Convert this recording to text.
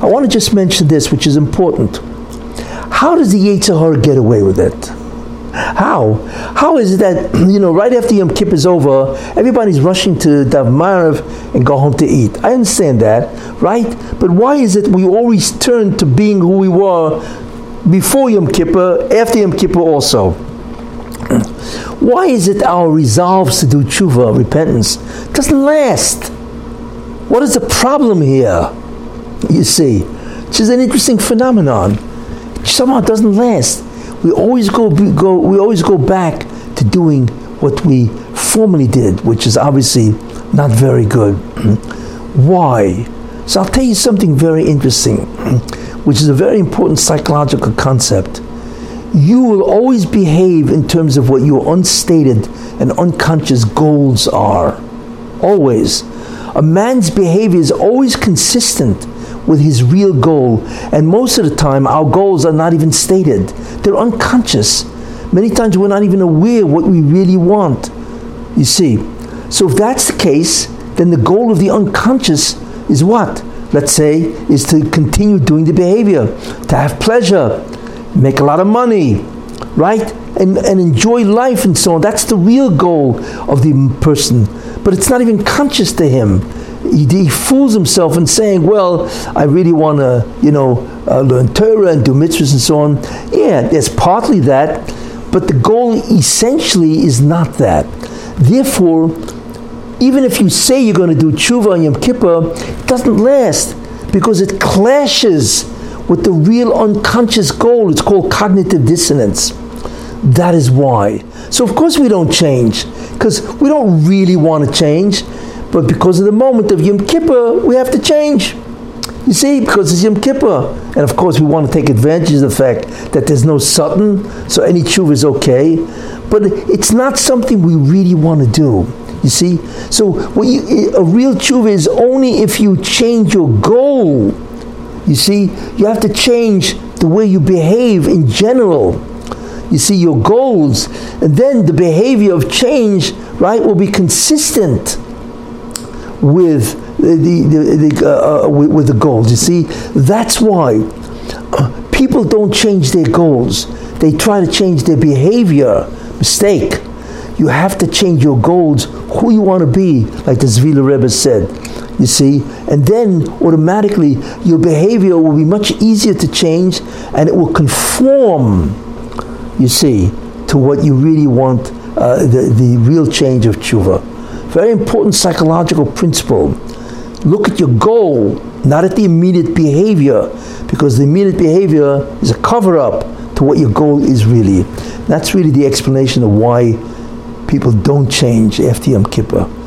I want to just mention this, which is important. How does the Yetzer Hara get away with it? How? How is it that, you know, right after Yom Kippur is over, everybody's rushing to Dav Maariv and go home to eat? I understand that, right? But why is it we always turn to being who we were before Yom Kippur, after Yom Kippur also? Why is it our resolves to do tshuva, repentance, doesn't last? What is the problem here? You see, which is an interesting phenomenon. It somehow doesn't last. We always go, go we always go back to doing what we formerly did, which is obviously not very good. Why? So I'll tell you something very interesting, which is a very important psychological concept. You will always behave in terms of what your unstated and unconscious goals are. Always. A man's behavior is always consistent with his real goal, and most of the time, our goals are not even stated, they're unconscious. Many times, we're not even aware what we really want. You see. So, if that's the case, then the goal of the unconscious is what? Let's say, is to continue doing the behavior, to have pleasure, make a lot of money, right? And, and enjoy life and so on. That's the real goal of the person. But it's not even conscious to him. He, he fools himself in saying, well, I really want to, you know, uh, learn Torah and do mitzvahs and so on. Yeah, there's partly that, but the goal essentially is not that. Therefore, even if you say you're going to do tshuva on Yom Kippur, it doesn't last because it clashes with the real unconscious goal. It's called cognitive dissonance. That is why. So, of course, we don't change because we don't really want to change, but because of the moment of Yom Kippur, we have to change. You see, because it's Yom Kippur. And of course, we want to take advantage of the fact that there's no Satan, so any tshuva is okay. But it's not something we really want to do. You see? So, you, a real tshuva is only if you change your goal you see, you have to change the way you behave in general. You see, your goals, and then the behavior of change, right, will be consistent with the, the, the uh, uh, with, the goals. You see, that's why uh, people don't change their goals. They try to change their behavior. Mistake. You have to change your goals, who you want to be, like the Zvila Rebbe said you see, and then automatically your behavior will be much easier to change and it will conform, you see, to what you really want, uh, the, the real change of tshuva. Very important psychological principle. Look at your goal, not at the immediate behavior, because the immediate behavior is a cover up to what your goal is really. That's really the explanation of why people don't change after Yom Kippur.